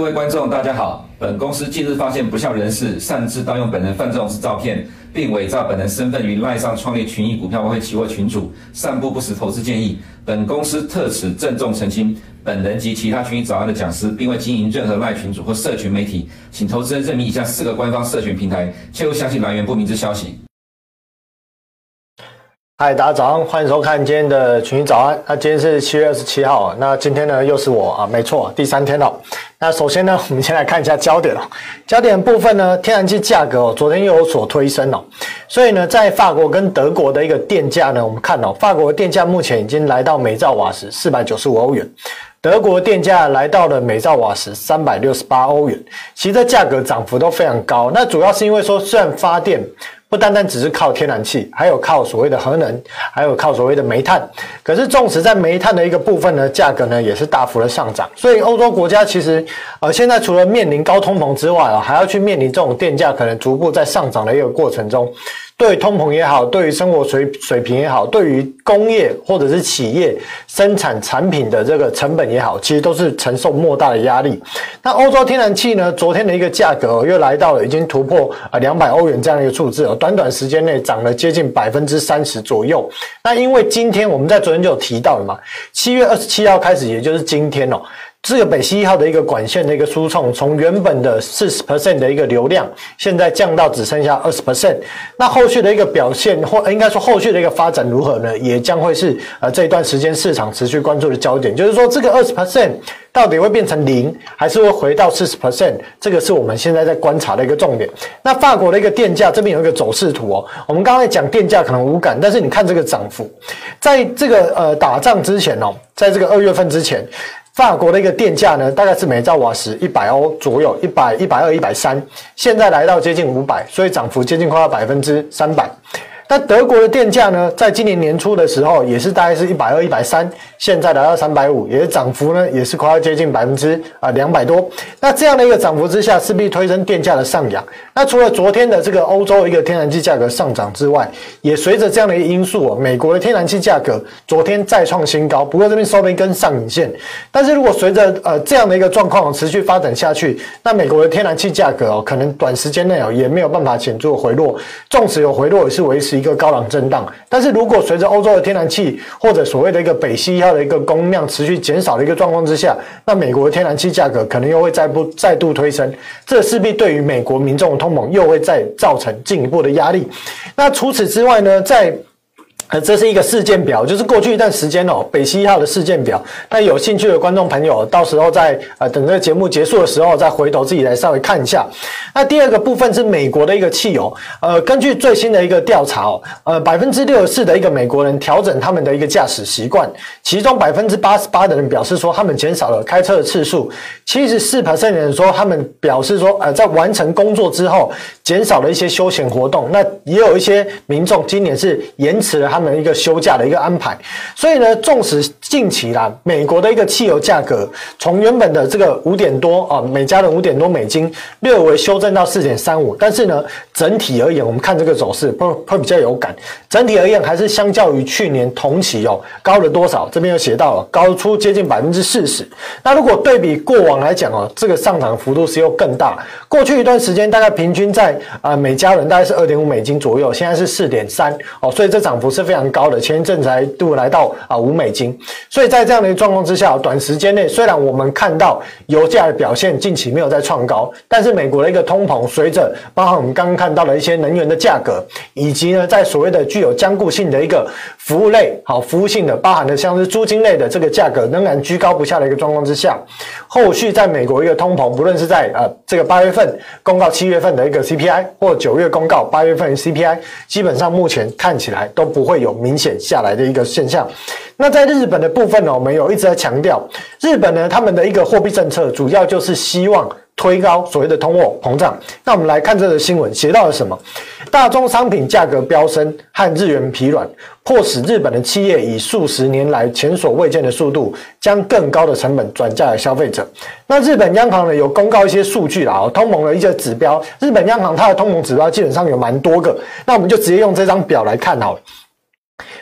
各位观众，大家好。本公司近日发现不肖人士擅自盗用本人范仲式照片，并伪造本人身份于赖上创立群益股票外汇期货群组，散布不实投资建议。本公司特此郑重澄清，本人及其他群益早安的讲师，并未经营任何赖群组或社群媒体，请投资人认明以下四个官方社群平台，切勿相信来源不明之消息。嗨，大家早上，欢迎收看今天的群益早安。那今天是七月二十七号，那今天呢又是我啊，没错，第三天了。那首先呢，我们先来看一下焦点哦。焦点部分呢，天然气价格哦，昨天又有所推升哦。所以呢，在法国跟德国的一个电价呢，我们看哦，法国的电价目前已经来到每兆瓦时四百九十五欧元，德国电价来到了每兆瓦时三百六十八欧元。其实这价格涨幅都非常高。那主要是因为说，虽然发电。不单单只是靠天然气，还有靠所谓的核能，还有靠所谓的煤炭。可是，纵使在煤炭的一个部分呢，价格呢也是大幅的上涨。所以，欧洲国家其实，呃，现在除了面临高通膨之外啊，还要去面临这种电价可能逐步在上涨的一个过程中。对通膨也好，对于生活水水平也好，对于工业或者是企业生产产品的这个成本也好，其实都是承受莫大的压力。那欧洲天然气呢，昨天的一个价格又来到了已经突破啊两百欧元这样的一个数字哦，短短时间内涨了接近百分之三十左右。那因为今天我们在昨天就有提到了嘛，七月二十七号开始，也就是今天哦。这个北溪一号的一个管线的一个输送，从原本的四十 percent 的一个流量，现在降到只剩下二十 percent。那后续的一个表现，或应该说后续的一个发展如何呢？也将会是呃这一段时间市场持续关注的焦点。就是说，这个二十 percent 到底会变成零，还是会回到四十 percent？这个是我们现在在观察的一个重点。那法国的一个电价这边有一个走势图哦。我们刚才讲电价可能无感，但是你看这个涨幅，在这个呃打仗之前哦，在这个二月份之前。法国的一个电价呢，大概是每兆瓦时一百欧左右，一百、一百二、一百三，现在来到接近五百，所以涨幅接近快要百分之三百。那德国的电价呢，在今年年初的时候，也是大概是一百二、一百三，现在来到三百五，也是涨幅呢，也是快要接近百分之啊两百多。那这样的一个涨幅之下，势必推升电价的上扬。那除了昨天的这个欧洲一个天然气价格上涨之外，也随着这样的一个因素哦，美国的天然气价格昨天再创新高，不过这边收了一根上影线。但是如果随着呃这样的一个状况持续发展下去，那美国的天然气价格哦，可能短时间内哦也没有办法显著回落，纵使有回落，也是维持。一个高档震荡，但是如果随着欧洲的天然气或者所谓的一个北溪一号的一个供应量持续减少的一个状况之下，那美国的天然气价格可能又会再不再度推升，这势必对于美国民众的通膨又会再造成进一步的压力。那除此之外呢，在呃，这是一个事件表，就是过去一段时间哦，北溪一号的事件表。那有兴趣的观众朋友，到时候在呃等这个节目结束的时候，再回头自己来稍微看一下。那第二个部分是美国的一个汽油，呃，根据最新的一个调查哦，呃，百分之六十四的一个美国人调整他们的一个驾驶习惯，其中百分之八十八的人表示说他们减少了开车的次数，七十四 percent 的人说他们表示说呃在完成工作之后减少了一些休闲活动。那也有一些民众今年是延迟了他。他们一个休假的一个安排，所以呢，纵使近期啦，美国的一个汽油价格从原本的这个五点多啊，每加仑五点多美金，略微修正到四点三五，但是呢，整体而言，我们看这个走势会会比较有感。整体而言，还是相较于去年同期哦，高了多少？这边有写到了，高出接近百分之四十。那如果对比过往来讲哦，这个上涨幅度是又更大。过去一段时间，大概平均在啊每加仑大概是二点五美金左右，现在是四点三哦，所以这涨幅是。非常高的，前一阵才度来到啊五美金，所以在这样的一个状况之下，短时间内虽然我们看到油价的表现近期没有再创高，但是美国的一个通膨，随着包含我们刚刚看到的一些能源的价格，以及呢在所谓的具有坚固性的一个服务类，好服务性的包含的像是租金类的这个价格仍然居高不下的一个状况之下，后续在美国一个通膨，不论是在呃这个八月份公告七月份的一个 CPI，或九月公告八月份 CPI，基本上目前看起来都不会。有明显下来的一个现象。那在日本的部分呢，我们有一直在强调，日本呢他们的一个货币政策主要就是希望推高所谓的通货膨胀。那我们来看这个新闻写到了什么？大宗商品价格飙升和日元疲软，迫使日本的企业以数十年来前所未见的速度，将更高的成本转嫁给消费者。那日本央行呢有公告一些数据啦，通膨的一些指标。日本央行它的通膨指标基本上有蛮多个，那我们就直接用这张表来看好了。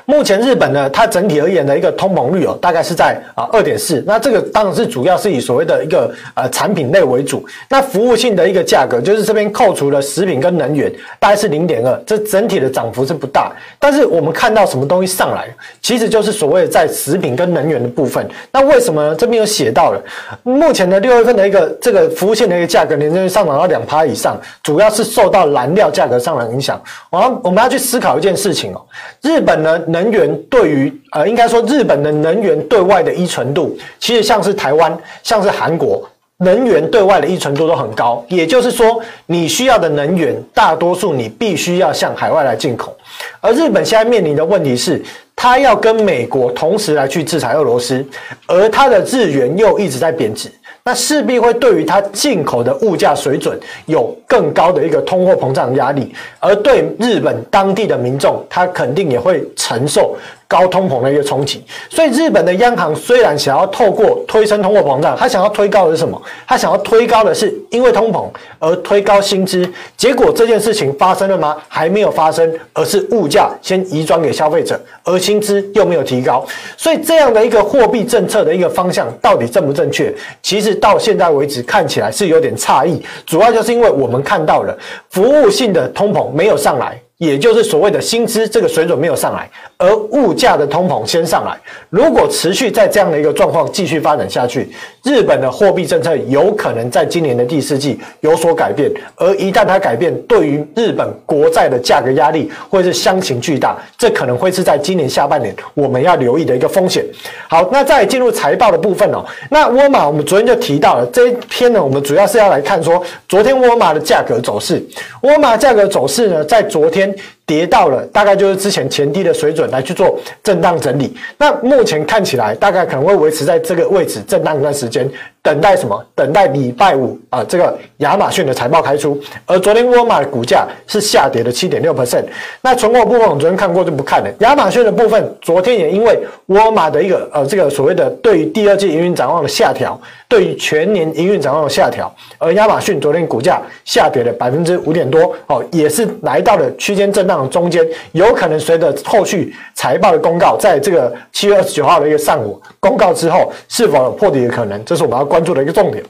目前日本呢，它整体而言的一个通膨率哦，大概是在啊二点四。那这个当然是主要是以所谓的一个呃产品类为主。那服务性的一个价格，就是这边扣除了食品跟能源，大概是零点二。这整体的涨幅是不大。但是我们看到什么东西上来，其实就是所谓的在食品跟能源的部分。那为什么呢？这边有写到了，目前的六月份的一个这个服务性的一个价格，年增率上涨到两趴以上，主要是受到燃料价格上的影响。我们我们要去思考一件事情哦，日本呢能。能源对于呃，应该说日本的能源对外的依存度，其实像是台湾、像是韩国，能源对外的依存度都很高。也就是说，你需要的能源，大多数你必须要向海外来进口。而日本现在面临的问题是，它要跟美国同时来去制裁俄罗斯，而它的日元又一直在贬值。那势必会对于它进口的物价水准有更高的一个通货膨胀压力，而对日本当地的民众，他肯定也会承受。高通膨的一个冲击，所以日本的央行虽然想要透过推升通货膨胀，他想要推高的是什么？他想要推高的是因为通膨而推高薪资，结果这件事情发生了吗？还没有发生，而是物价先移转给消费者，而薪资又没有提高，所以这样的一个货币政策的一个方向到底正不正确？其实到现在为止看起来是有点诧异，主要就是因为我们看到了服务性的通膨没有上来。也就是所谓的薪资这个水准没有上来，而物价的通膨先上来。如果持续在这样的一个状况继续发展下去，日本的货币政策有可能在今年的第四季有所改变。而一旦它改变，对于日本国债的价格压力会是相形巨大，这可能会是在今年下半年我们要留意的一个风险。好，那再进入财报的部分哦。那沃尔玛我们昨天就提到了这一篇呢，我们主要是要来看说昨天沃尔玛的价格走势。沃尔玛价格走势呢，在昨天。then 跌到了大概就是之前前低的水准来去做震荡整理，那目前看起来大概可能会维持在这个位置震荡一段时间。等待什么？等待礼拜五啊，这个亚马逊的财报开出。而昨天沃尔玛的股价是下跌了七点六 percent。那存货部分我们昨天看过就不看了。亚马逊的部分，昨天也因为沃尔玛的一个呃这个所谓的对于第二季营运展望的下调，对于全年营运展望的下调，而亚马逊昨天股价下跌了百分之五点多哦，也是来到了区间震荡中间，有可能随着后续财报的公告，在这个七月二十九号的一个上午公告之后，是否有破底的可能？这是我们要关。注的一个重点。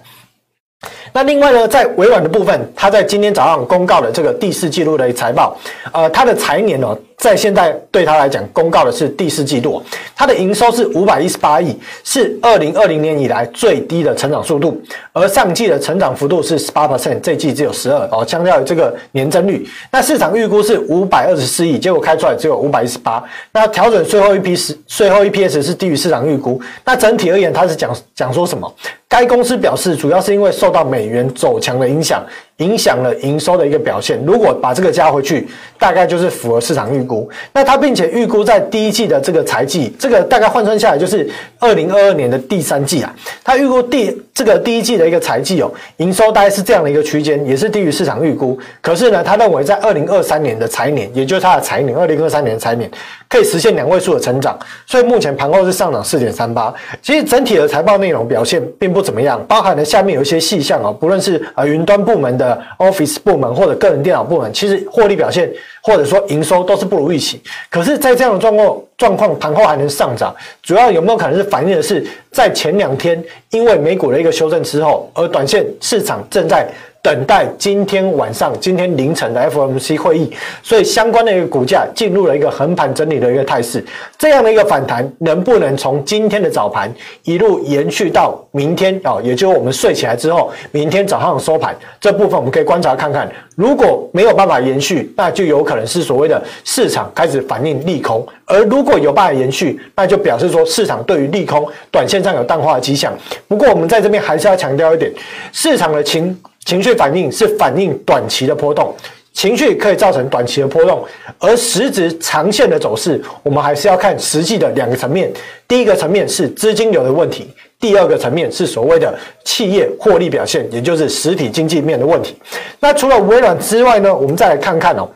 那另外呢，在微软的部分，它在今天早上公告了这个第四季度的财报，呃，它的财年呢，在现在对它来讲，公告的是第四季度，它的营收是五百一十八亿，是二零二零年以来最低的成长速度，而上季的成长幅度是十八 percent，这季只有十二哦，相较于这个年增率，那市场预估是五百二十四亿，结果开出来只有五百一十八，那调整税后一批是税后 EPS 是低于市场预估，那整体而言，它是讲讲说什么？该公司表示，主要是因为受到美元走强的影响。影响了营收的一个表现。如果把这个加回去，大概就是符合市场预估。那它并且预估在第一季的这个财季，这个大概换算下来就是二零二二年的第三季啊。它预估第这个第一季的一个财季哦，营收大概是这样的一个区间，也是低于市场预估。可是呢，他认为在二零二三年的财年，也就是他的财年，二零二三年的财年可以实现两位数的成长。所以目前盘后是上涨四点三八。其实整体的财报内容表现并不怎么样，包含了下面有一些细项哦，不论是呃云端部门的。Office 部门或者个人电脑部门，其实获利表现或者说营收都是不如预期。可是，在这样的状况状况，盘后还能上涨，主要有没有可能是反映的是在前两天因为美股的一个修正之后，而短线市场正在。等待今天晚上、今天凌晨的 FOMC 会议，所以相关的一个股价进入了一个横盘整理的一个态势。这样的一个反弹能不能从今天的早盘一路延续到明天啊？也就是我们睡起来之后，明天早上收盘这部分，我们可以观察看看。如果没有办法延续，那就有可能是所谓的市场开始反应利空；而如果有办法延续，那就表示说市场对于利空短线上有淡化的迹象。不过我们在这边还是要强调一点，市场的情。情绪反应是反映短期的波动，情绪可以造成短期的波动，而实质长线的走势，我们还是要看实际的两个层面。第一个层面是资金流的问题，第二个层面是所谓的企业获利表现，也就是实体经济面的问题。那除了微软之外呢，我们再来看看哦。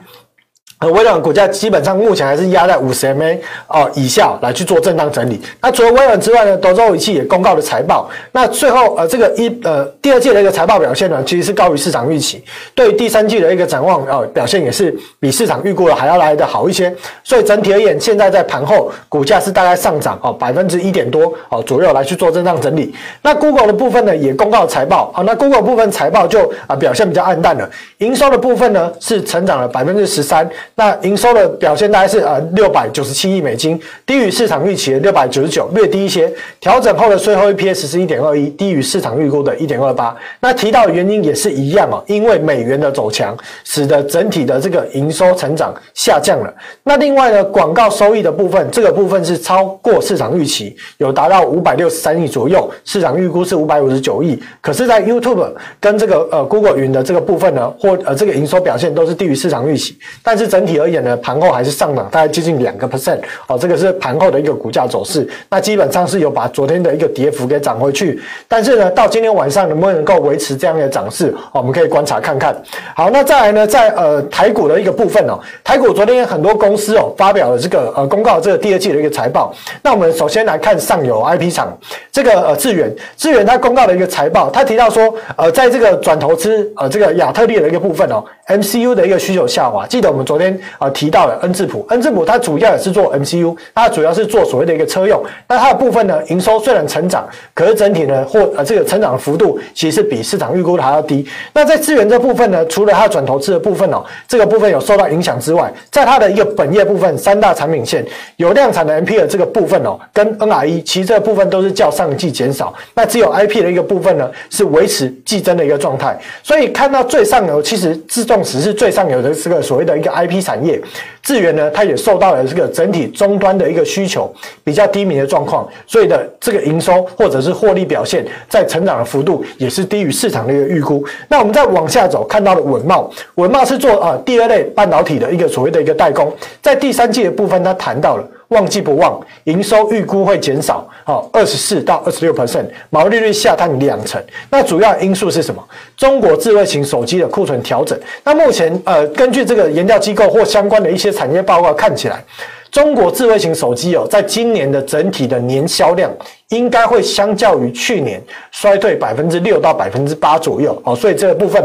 微软股价基本上目前还是压在五十 MA 哦以下来去做震荡整理。那除了微软之外呢，德州仪器也公告了财报。那最后呃，这个一呃第二季的一个财报表现呢，其实是高于市场预期。对于第三季的一个展望呃，表现也是比市场预估的还要来得好一些。所以整体而言，现在在盘后股价是大概上涨哦百分之一点多哦左右来去做震荡整理。那 Google 的部分呢，也公告财报啊、哦。那 Google 部分财报就啊、表现比较暗淡了。营收的部分呢，是成长了百分之十三。那营收的表现大概是呃六百九十七亿美金，低于市场预期的六百九十九，略低一些。调整后的税后 EPS 是一点二一，低于市场预估的一点二八。那提到原因也是一样哦，因为美元的走强，使得整体的这个营收成长下降了。那另外呢，广告收益的部分，这个部分是超过市场预期，有达到五百六十三亿左右，市场预估是五百五十九亿。可是，在 YouTube 跟这个呃 Google 云的这个部分呢，或呃这个营收表现都是低于市场预期，但是整整体而言。呢，盘后还是上涨，大概接近两个 percent 哦，这个是盘后的一个股价走势。那基本上是有把昨天的一个跌幅给涨回去，但是呢，到今天晚上能不能够维持这样的涨势，哦，我们可以观察看看。好，那再来呢，在呃台股的一个部分哦，台股昨天很多公司哦发表了这个呃公告这个第二季的一个财报。那我们首先来看上游 IP 厂这个呃智远，智远它公告的一个财报，它提到说呃在这个转投资呃这个亚特力的一个部分哦，MCU 的一个需求下滑。记得我们昨天啊。提到了恩智浦，恩智浦它主要也是做 MCU，它主要是做所谓的一个车用，那它的部分呢，营收虽然成长，可是整体呢或呃这个成长的幅度其实是比市场预估的还要低。那在资源这部分呢，除了它转投资的部分哦，这个部分有受到影响之外，在它的一个本业部分，三大产品线有量产的 MP 的这个部分哦，跟 NRE 其实这个部分都是较上季减少，那只有 IP 的一个部分呢是维持季增的一个状态。所以看到最上游，其实自动只是最上游的这个所谓的一个 IP 产业。智源呢，它也受到了这个整体终端的一个需求比较低迷的状况，所以的这个营收或者是获利表现，在成长的幅度也是低于市场的一个预估。那我们再往下走，看到了稳贸，稳贸是做啊第二类半导体的一个所谓的一个代工，在第三季的部分，他谈到了。旺季不旺，营收预估会减少，好，二十四到二十六 percent，毛利率下探两成。那主要因素是什么？中国智慧型手机的库存调整。那目前，呃，根据这个研调机构或相关的一些产业报告看起来，中国智慧型手机哦，在今年的整体的年销量应该会相较于去年衰退百分之六到百分之八左右，哦，所以这个部分。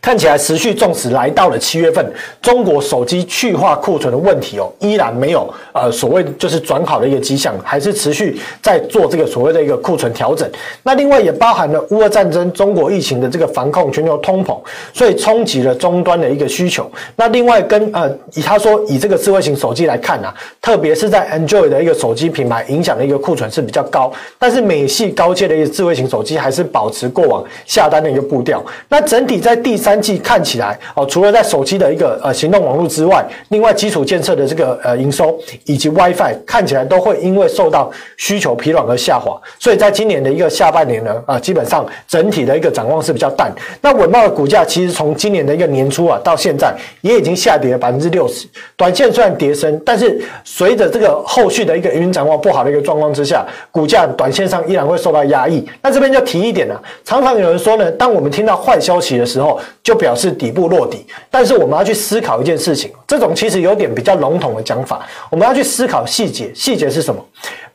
看起来持续，重视来到了七月份，中国手机去化库存的问题哦，依然没有呃所谓就是转好的一个迹象，还是持续在做这个所谓的一个库存调整。那另外也包含了乌俄战争、中国疫情的这个防控、全球通膨，所以冲击了终端的一个需求。那另外跟呃以他说以这个智慧型手机来看啊，特别是在 Android 的一个手机品牌影响的一个库存是比较高，但是美系高阶的一个智慧型手机还是保持过往下单的一个步调。那整体在第三三季看起来哦，除了在手机的一个呃行动网络之外，另外基础建设的这个呃营收以及 WiFi 看起来都会因为受到需求疲软而下滑，所以在今年的一个下半年呢啊、基本上整体的一个展望是比较淡。那稳茂的股价其实从今年的一个年初啊到现在也已经下跌了百分之六十，短线虽然跌升，但是随着这个后续的一个营运展望不好的一个状况之下，股价短线上依然会受到压抑。那这边就提一点啊，常常有人说呢，当我们听到坏消息的时候，就表示底部落底，但是我们要去思考一件事情，这种其实有点比较笼统的讲法，我们要去思考细节，细节是什么？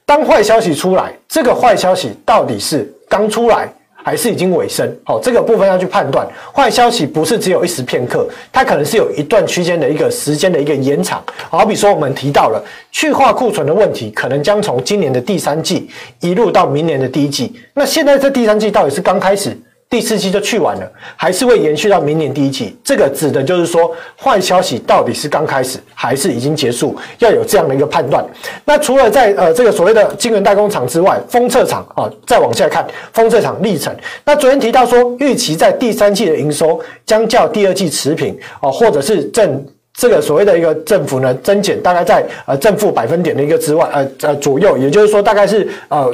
当坏消息出来，这个坏消息到底是刚出来还是已经尾声？好，这个部分要去判断。坏消息不是只有一时片刻，它可能是有一段区间的一个时间的一个延长。好比说，我们提到了去化库存的问题，可能将从今年的第三季一路到明年的第一季。那现在这第三季到底是刚开始？第四季就去完了，还是会延续到明年第一季？这个指的就是说，坏消息到底是刚开始还是已经结束？要有这样的一个判断。那除了在呃这个所谓的晶圆代工厂之外，封测厂啊，再往下看，封测厂历程。那昨天提到说，预期在第三季的营收将较第二季持平啊，或者是正。这个所谓的一个增幅呢，增减大概在呃正负百分点的一个之外，呃呃左右，也就是说大概是呃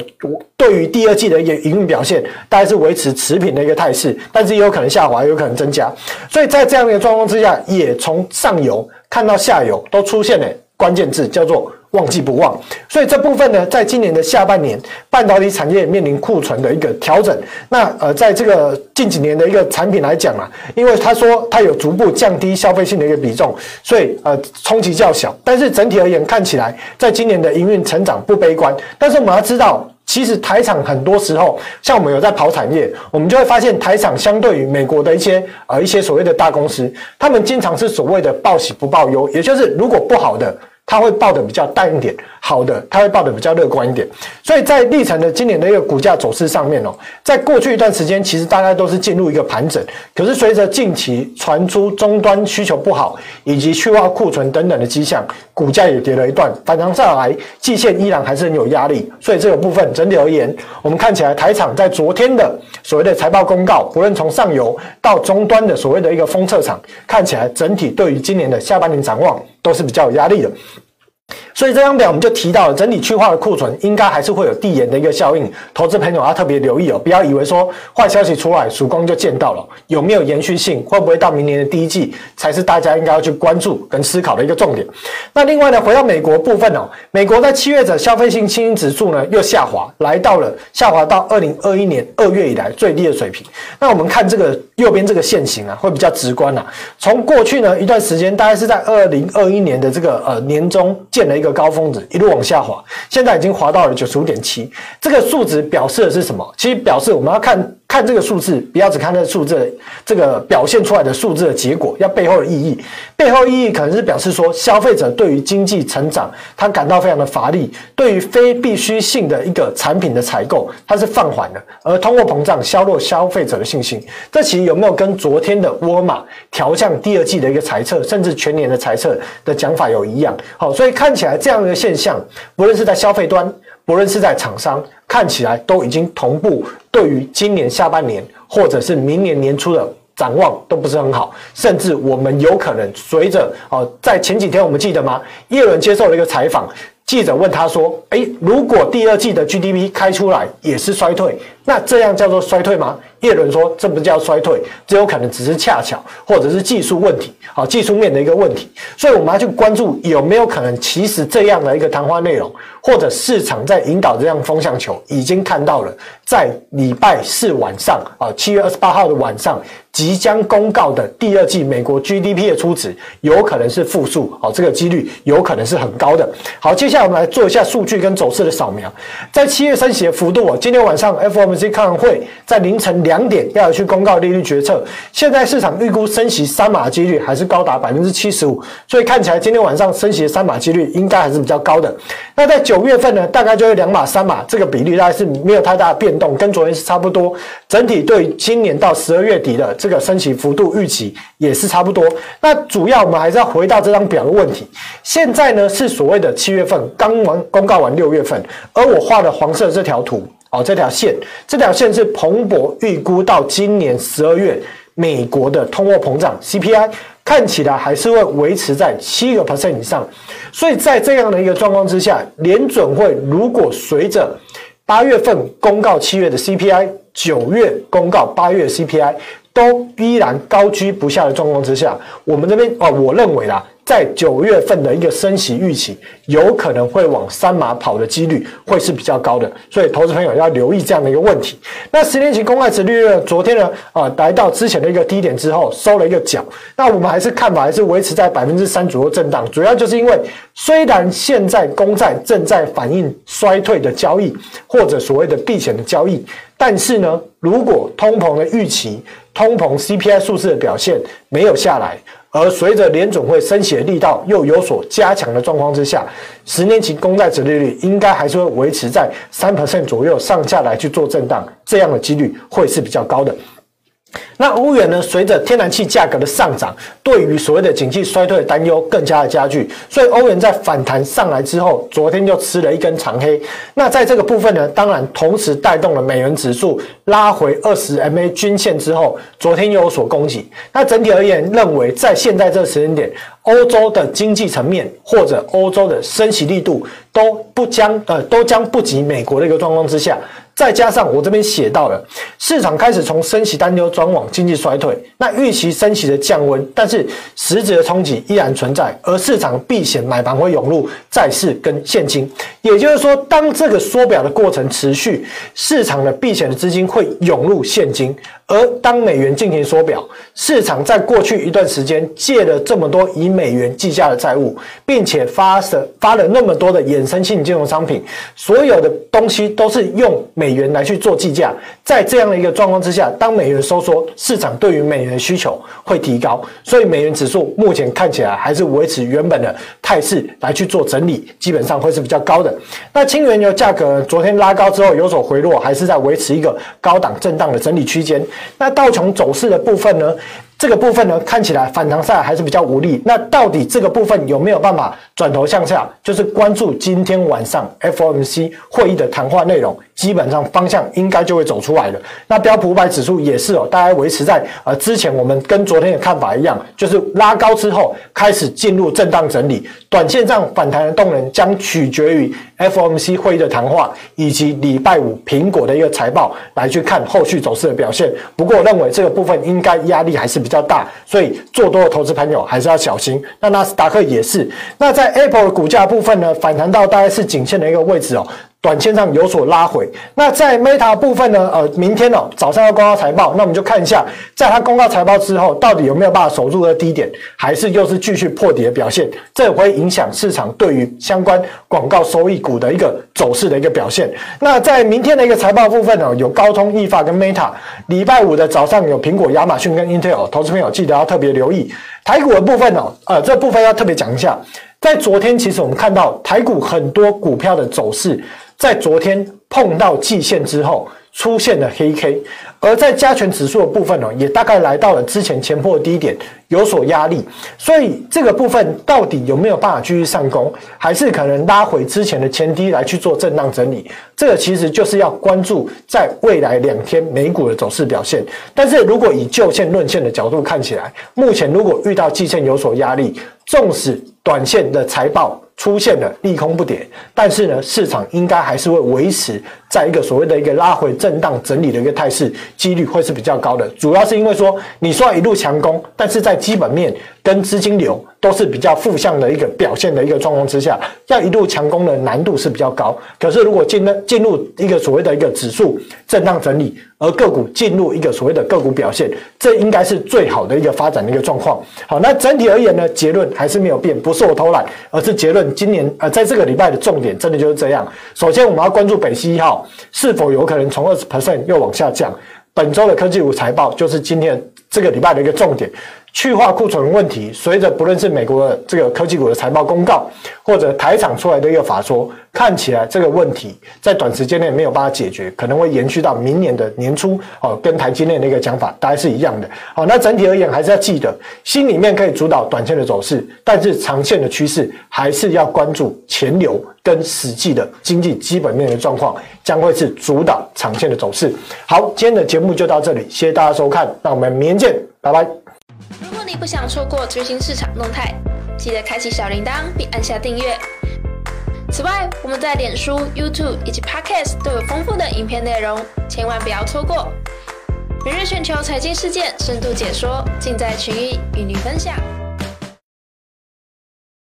对于第二季的一个营运表现，大概是维持持平的一个态势，但是也有可能下滑，有可能增加。所以在这样的一个状况之下，也从上游看到下游都出现了关键字，叫做。忘记不忘，所以这部分呢，在今年的下半年，半导体产业面临库存的一个调整。那呃，在这个近几年的一个产品来讲啊，因为他说它有逐步降低消费性的一个比重，所以呃冲击较小。但是整体而言，看起来在今年的营运成长不悲观。但是我们要知道，其实台厂很多时候，像我们有在跑产业，我们就会发现台厂相对于美国的一些呃一些所谓的大公司，他们经常是所谓的报喜不报忧，也就是如果不好的。它会报的比较淡一点，好的，它会报的比较乐观一点。所以在历程的今年的一个股价走势上面哦，在过去一段时间，其实大家都是进入一个盘整。可是随着近期传出终端需求不好，以及去化库存等等的迹象，股价也跌了一段，反弹上来，季线依然还是很有压力。所以这个部分整体而言，我们看起来台厂在昨天的所谓的财报公告，不论从上游到终端的所谓的一个封测厂，看起来整体对于今年的下半年展望都是比较有压力的。所以这张表我们就提到了，整体去化的库存应该还是会有递延的一个效应，投资朋友要特别留意哦，不要以为说坏消息出来曙光就见到了，有没有延续性，会不会到明年的第一季才是大家应该要去关注跟思考的一个重点。那另外呢，回到美国部分哦，美国在七月的消费性信心指数呢又下滑，来到了下滑到二零二一年二月以来最低的水平。那我们看这个右边这个线型啊，会比较直观啊，从过去呢一段时间，大概是在二零二一年的这个呃年中建了一个高峰值，一路往下滑，现在已经滑到了九十五点七。这个数值表示的是什么？其实表示我们要看。看这个数字，不要只看这个数字，这个表现出来的数字的结果，要背后的意义。背后意义可能是表示说，消费者对于经济成长，他感到非常的乏力；对于非必需性的一个产品的采购，它是放缓的，而通货膨胀削弱消费者的信心。这其实有没有跟昨天的沃尔玛调降第二季的一个财测，甚至全年的财测的讲法有一样？好，所以看起来这样的现象，无论是在消费端。不论是在厂商，看起来都已经同步，对于今年下半年或者是明年年初的展望都不是很好，甚至我们有可能随着哦，在前几天我们记得吗？叶伦接受了一个采访，记者问他说：“诶，如果第二季的 GDP 开出来也是衰退，那这样叫做衰退吗？”叶伦说：“这不叫衰退，这有可能只是恰巧，或者是技术问题，好，技术面的一个问题。所以我们要去关注有没有可能，其实这样的一个谈话内容，或者市场在引导这样风向球，已经看到了，在礼拜四晚上啊，七月二十八号的晚上，即将公告的第二季美国 GDP 的初值，有可能是负数，好，这个几率有可能是很高的。好，接下来我们来做一下数据跟走势的扫描，在七月升息的幅度啊，今天晚上 FOMC 开完会，在凌晨两。点要去公告利率决策，现在市场预估升息三码几率还是高达百分之七十五，所以看起来今天晚上升息的三码几率应该还是比较高的。那在九月份呢，大概就是两码三码，这个比例大概是没有太大的变动，跟昨天是差不多。整体对今年到十二月底的这个升息幅度预期也是差不多。那主要我们还是要回到这张表的问题，现在呢是所谓的七月份刚完公告完六月份，而我画的黄色这条图。哦，这条线，这条线是彭博预估到今年十二月美国的通货膨胀 CPI，看起来还是会维持在七个 percent 以上。所以在这样的一个状况之下，联准会如果随着八月份公告七月的 CPI，九月公告八月 CPI，都依然高居不下的状况之下，我们这边哦，我认为啦。在九月份的一个升息预期，有可能会往三码跑的几率会是比较高的，所以投资朋友要留意这样的一个问题。那十年期公债殖利率昨天呢，啊、来到之前的一个低点之后收了一个角，那我们还是看法还是维持在百分之三左右震荡，主要就是因为虽然现在公债正在反映衰退的交易或者所谓的避险的交易，但是呢，如果通膨的预期、通膨 CPI 数字的表现没有下来。而随着联总会升息的力道又有所加强的状况之下，十年期公债殖利率应该还是会维持在三 percent 左右上下来去做震荡，这样的几率会是比较高的。那欧元呢？随着天然气价格的上涨，对于所谓的经济衰退的担忧更加的加剧，所以欧元在反弹上来之后，昨天就吃了一根长黑。那在这个部分呢，当然同时带动了美元指数拉回二十 MA 均线之后，昨天又有所攻击。那整体而言，认为在现在这个时间点，欧洲的经济层面或者欧洲的升息力度都不将呃都将不及美国的一个状况之下。再加上我这边写到了，市场开始从升息担忧转往经济衰退，那预期升息的降温，但是实质的冲击依然存在，而市场避险买盘会涌入债市跟现金，也就是说，当这个缩表的过程持续，市场的避险的资金会涌入现金。而当美元进行缩表，市场在过去一段时间借了这么多以美元计价的债务，并且发了发了那么多的衍生性金融商品，所有的东西都是用美元来去做计价。在这样的一个状况之下，当美元收缩，市场对于美元的需求会提高，所以美元指数目前看起来还是维持原本的态势来去做整理，基本上会是比较高的。那轻原油价格昨天拉高之后有所回落，还是在维持一个高档震荡的整理区间。那道琼走势的部分呢？这个部分呢，看起来反弹上来还是比较无力。那到底这个部分有没有办法转头向下？就是关注今天晚上 FOMC 会议的谈话内容，基本上方向应该就会走出来了。那标普五百指数也是哦，大概维持在呃之前我们跟昨天的看法一样，就是拉高之后开始进入震荡整理，短线上反弹的动能将取决于 FOMC 会议的谈话以及礼拜五苹果的一个财报来去看后续走势的表现。不过我认为这个部分应该压力还是比较。大，所以做多的投资朋友还是要小心。那纳斯达克也是。那在 Apple 的股价部分呢，反弹到大概是颈线的一个位置哦。短线上有所拉回，那在 Meta 部分呢？呃，明天哦早上要公告财报，那我们就看一下，在它公告财报之后，到底有没有办法守住的低点，还是又是继续破底的表现？这会影响市场对于相关广告收益股的一个走势的一个表现。那在明天的一个财报部分呢，有高通、易法跟 Meta。礼拜五的早上有苹果、亚马逊跟 Intel，投资朋友记得要特别留意。台股的部分哦，呃，这部分要特别讲一下，在昨天其实我们看到台股很多股票的走势。在昨天碰到季线之后，出现了黑 K，而在加权指数的部分呢，也大概来到了之前前破低点，有所压力。所以这个部分到底有没有办法继续上攻，还是可能拉回之前的前低来去做震荡整理？这个其实就是要关注在未来两天美股的走势表现。但是如果以就线论线的角度看起来，目前如果遇到季线有所压力，纵使短线的财报。出现了利空不跌，但是呢，市场应该还是会维持在一个所谓的一个拉回震荡整理的一个态势，几率会是比较高的。主要是因为说，你说一路强攻，但是在基本面跟资金流都是比较负向的一个表现的一个状况之下，要一路强攻的难度是比较高。可是如果进了进入一个所谓的一个指数震荡整理，而个股进入一个所谓的个股表现，这应该是最好的一个发展的一个状况。好，那整体而言呢，结论还是没有变，不是我偷懒，而是结论今年呃，在这个礼拜的重点真的就是这样。首先，我们要关注北溪一号是否有可能从二十 percent 又往下降。本周的科技股财报就是今天这个礼拜的一个重点。去化库存问题，随着不论是美国的这个科技股的财报公告，或者台厂出来的一个法说，看起来这个问题在短时间内没有办法解决，可能会延续到明年的年初。哦，跟台积电的一个讲法大概是一样的。好，那整体而言还是要记得，心里面可以主导短线的走势，但是长线的趋势还是要关注钱流跟实际的经济基本面的状况，将会是主导长线的走势。好，今天的节目就到这里，谢谢大家收看，那我们明天见，拜拜。不想错过最新市场动态，记得开启小铃铛并按下订阅。此外，我们在脸书、YouTube 以及 Podcast 都有丰富的影片内容，千万不要错过。每日全球财经事件深度解说，尽在群益与您分享。